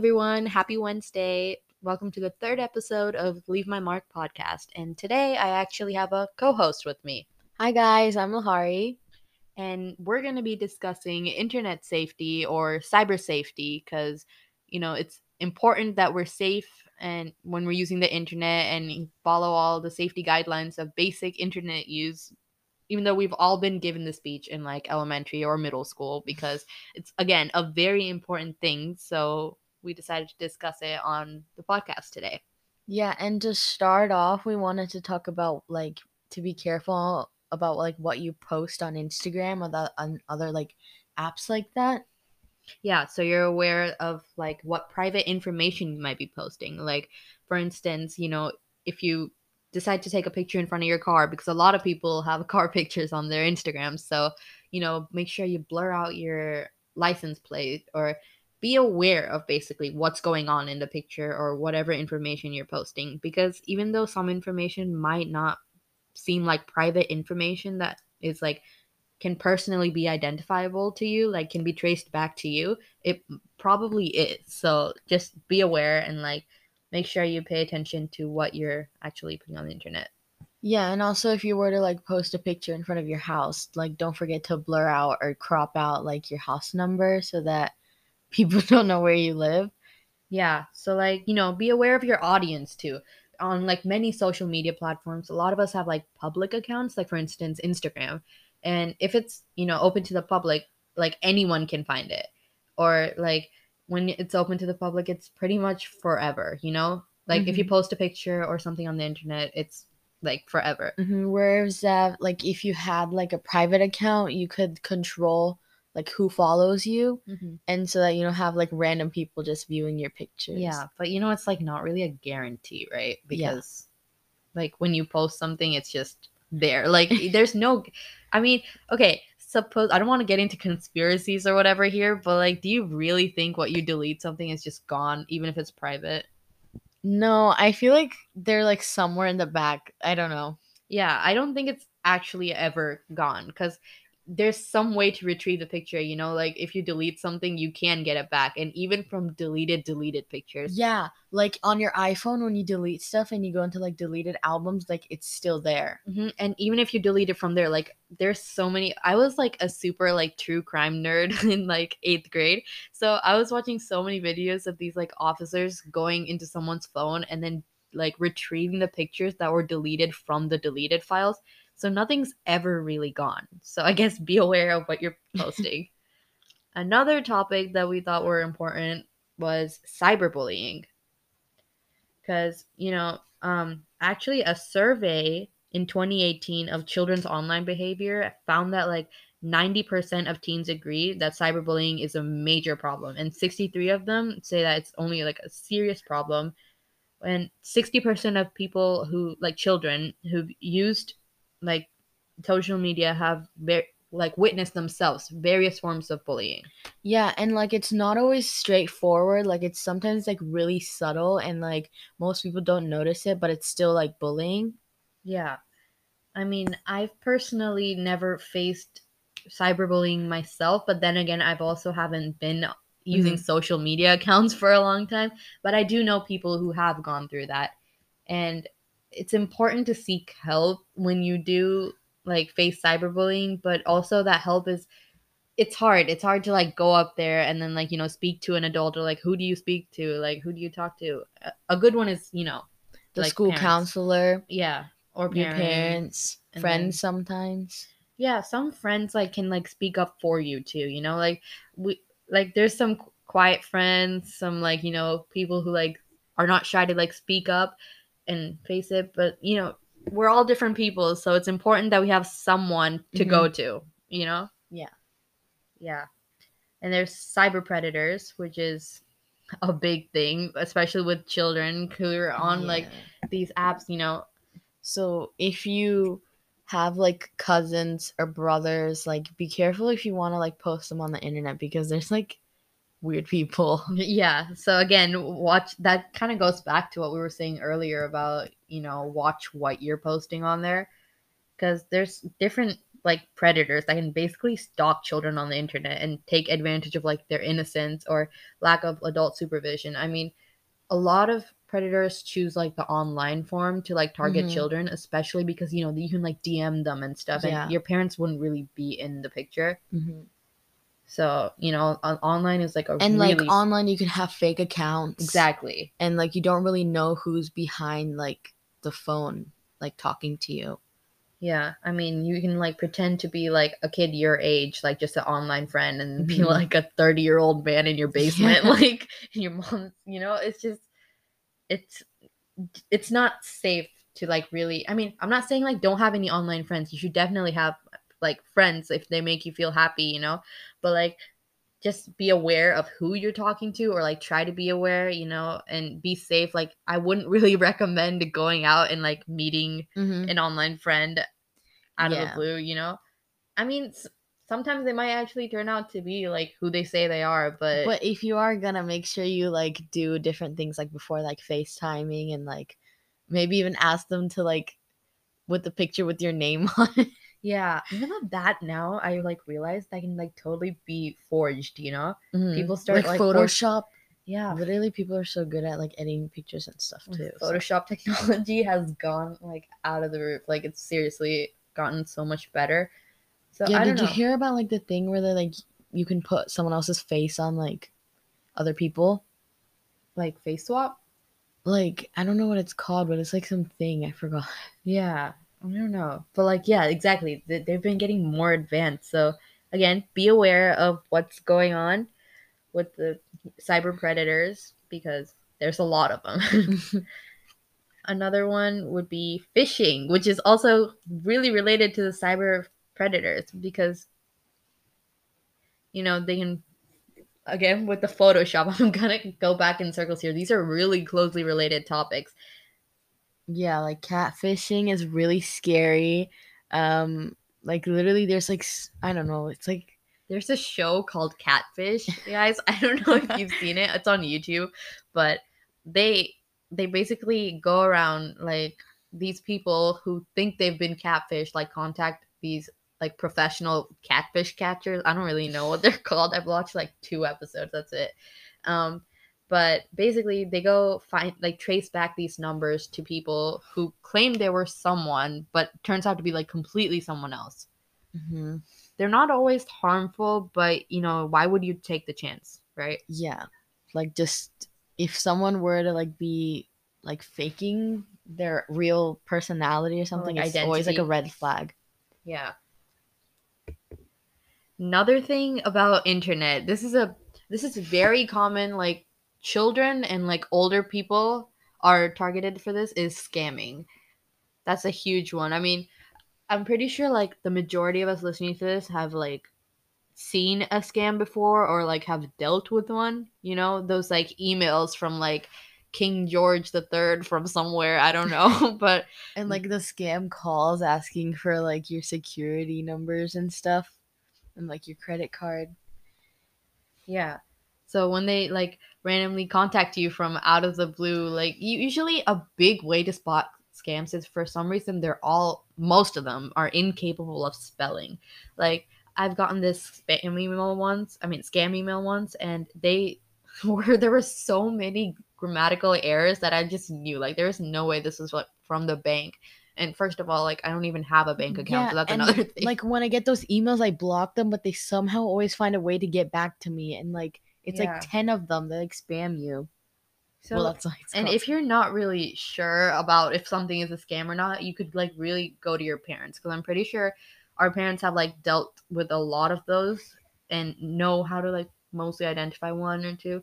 everyone. Happy Wednesday. Welcome to the third episode of Leave My Mark podcast. And today I actually have a co host with me. Hi, guys. I'm Lahari. And we're going to be discussing internet safety or cyber safety because, you know, it's important that we're safe and when we're using the internet and follow all the safety guidelines of basic internet use even though we've all been given the speech in like elementary or middle school because it's again a very important thing so we decided to discuss it on the podcast today Yeah, and to start off, we wanted to talk about like to be careful about like what you post on Instagram or the on other like apps like that. yeah so you're aware of like what private information you might be posting like for instance you know if you decide to take a picture in front of your car because a lot of people have car pictures on their instagram so you know make sure you blur out your license plate or be aware of basically what's going on in the picture or whatever information you're posting because even though some information might not seem like private information that is like can personally be identifiable to you, like can be traced back to you, it probably is. So just be aware and like make sure you pay attention to what you're actually putting on the internet. Yeah, and also if you were to like post a picture in front of your house, like don't forget to blur out or crop out like your house number so that people don't know where you live. Yeah. So like, you know, be aware of your audience too. On like many social media platforms, a lot of us have like public accounts, like for instance, Instagram. And if it's, you know, open to the public, like anyone can find it. Or like when it's open to the public, it's pretty much forever, you know? Like if you Mhm. post a picture or something on the internet, it's like forever. hmm Whereas that like if you had like a private account, you could control like who follows you mm-hmm. and so that you don't have like random people just viewing your pictures. Yeah, but you know it's like not really a guarantee, right? Yeah. Because like when you post something it's just there. Like there's no I mean, okay, suppose I don't want to get into conspiracies or whatever here, but like do you really think what you delete something is just gone even if it's private? No, I feel like they're like somewhere in the back. I don't know. Yeah, I don't think it's actually ever gone cuz there's some way to retrieve the picture, you know, like if you delete something, you can get it back and even from deleted deleted pictures. Yeah, like on your iPhone when you delete stuff and you go into like deleted albums, like it's still there. hmm And even if you delete it from there, like there's so many. I was like a super like true crime nerd in like eighth grade, so I was watching so many videos of these like officers going into someone's phone and then like retrieving the pictures that were deleted from the deleted files. So nothing's ever really gone. So I guess be aware of what you're posting. Another topic that we thought were important was cyberbullying because you know um actually a survey in 2018 of children's online behavior found that like 90% of teens agree that cyberbullying is a major problem and 63 of them say that it's only like a serious problem and 60% of people who like children who've used like social media have like witnessed themselves various forms of bullying Yeah, and like it's not always straightforward. Like it's sometimes like really subtle and like most people don't notice it, but it's still like bullying. Yeah. I mean, I've personally never faced cyberbullying myself, but then again, I've also haven't been using mm-hmm. social media accounts for a long time, but I do know people who have gone through that. And it's important to seek help when you do like face cyberbullying, but also that help is it's hard. It's hard to like go up there and then like, you know, speak to an adult or like who do you speak to? Like who do you talk to? A- good one is, you know, The like school parents. counselor, Yeah, or your parents. parents, friends then- sometimes. yeah some friends like can like speak up for you too you know like we like there's some qu- quiet friends some like you know people who like are not shy to like speak up and face it but you know we're all different people so it's important that we have someone to go mm-hmm. to you know? Yeah. yeah. And there's cyber predators which is a big thing especially with children who are on like these apps you know? So if you have like cousins or brothers, like be careful if you want to like post them on the internet because there's like weird people. Yeah. So again, watch that kind of goes back to what we were saying earlier about, you know, watch what you're posting on there cuz there's different like predators that can basically stalk children on the internet and take advantage of like their innocence or lack of adult supervision. I mean, a lot of predators choose like the online form to like target Mhm. children, especially because you know you can like DM them and stuff, Yeah. and your parents wouldn't really be in the picture. Mhm. So you know, on- online is like a And really like online, you can have fake accounts. exactly. And like you don't really know who's behind like the phone, like talking to you. Yeah, I mean, you can like pretend to be like a kid your age, like just an online friend, and be Mhm. like a thirty-year-old man in your basement, Yeah. like in your mom. You know, it's just, it's, it's not safe to like really. I mean, I'm not saying like don't have any online friends. You should definitely have like friends if they make you feel happy, you know. But like, just be aware of who you're talking to, or like try to be aware, you know, and be safe. Like, I wouldn't really recommend going out and like meeting Mm-hmm. an online friend out of the blue, you know? I mean, s- sometimes they might actually turn out to be like who they say they are, but, But if you are gonna make sure you like do different things like before, like FaceTiming and like maybe even ask them to like with the picture with your name on it. Yeah, even though that now I like realized I can like totally be forged, you know? Mm-hmm. People start, like, like, Photoshop. Yeah. Literally, people are so good at like editing pictures and stuff too. so- Photoshop technology has gone like out of the roof. Like it's seriously gotten so much better. So yeah, I don't did know. you hear about like the thing where they like you can put someone else's face on like other people? like face swap? Like I don't know what it's called, but it's like something I forgot. Yeah, I don't know, but like, yeah, exactly. They- They've been getting more advanced. So again, be aware of what's going on with the cyber predators because there's a lot of them. Another one would be phishing, which is also really related to the cyber predators because you know they can again with the Photoshop. I'm gonna go back in circles here. These are really closely related topics. Yeah, like catfishing is really scary. Um, like literally, there's like I don't know. It's like There's a show called Catfish, guys. I don't know if you've seen it. It's on YouTube, but they they basically go around like these people who think they've been catfished, like contact these like professional catfish catchers. I don't really know what they're called. I've watched like two episodes. That's it. Um, but basically, they go find like trace back these numbers to people who claim they were someone, but turns out to be like completely someone else mhm, they're not always harmful, but you know, why would you take the chance, right? yeah, like just if someone were to like be like faking their real personality or something, like, it's always like a red flag. Yeah. Another thing about internet, this is a this is very common like children and like older people are targeted for this is scamming. That's a huge one. I mean, I'm pretty sure like the majority of us listening to this have like seen a scam before or like have dealt with one, you know, those like emails from like King George the Third from somewhere, I don't know, but And like the scam calls asking for like your security numbers and stuff, and like your credit card. Yeah. So when they like randomly contact you from out of the blue, like usually a big way to spot scams is for some reason they're all most of them are incapable of spelling. Like I've gotten this spam email once, I mean scam email once, and they were there were so many grammatical errors that I just knew like there is no way this was what from the bank. And first of all, like I don't even have a bank account, so that's and, another thing. Like when I get those emails, I block them, but they somehow always find a way to get back to me, and like it's Yeah. like ten of them that like spam you. so well, that's like And if you're not really sure about if something is a scam or not, you could like really go to your parents because I'm pretty sure our parents have like dealt with a lot of those and know how to like mostly identify one or two.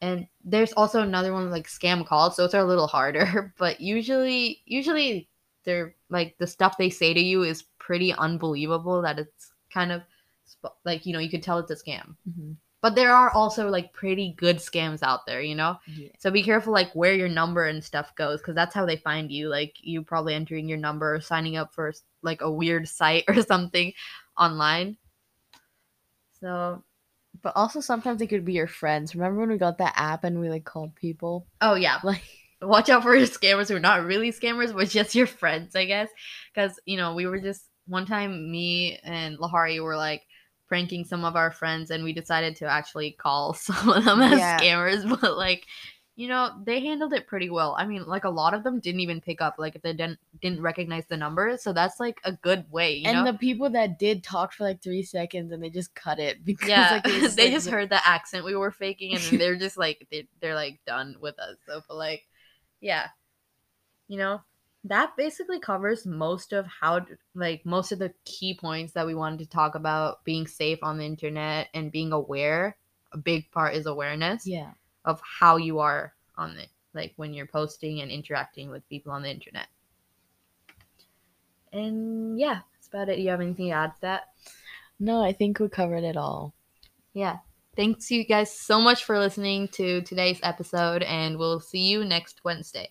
And there's also another one like scam calls, so it's a little harder, but usually usually they're like the stuff they say to you is pretty unbelievable that it's kind of sp- like you know you could tell it's a scam. Mhm. But there are also like pretty good scams out there, you know? yeah. So be careful like where your number and stuff goes because that's how they find you. Like you probably entering your number or signing up for like a weird site or something online. So but also sometimes it could be your friends. Remember when we got that app and we like called people? oh yeah, Like watch out for your scammers who are not really scammers but just your friends, I guess. Because you know we were just one time me and Lahari were like pranking some of our friends and we decided to actually call some of them as Yeah. scammers, but like you know, they handled it pretty well. I mean, like a lot of them didn't even pick up, like if they didn't didn't recognize the number. So that's like a good way, you and know. the people that did talk for like three seconds and they just cut it because yeah, like, it was, they like, just heard the accent we were faking, and they're just like they're, they're like done with us. So, but like, yeah, you know, that basically covers most of how, like, most of the key points that we wanted to talk about being safe on the internet and being aware. A big part is awareness yeah. of how you are on it, like when you're posting and interacting with people on the internet. And yeah, that's about it. You have anything to add to that? No, I think we covered it all. yeah thanks you guys so much for listening to today's episode and we'll see you next wednesday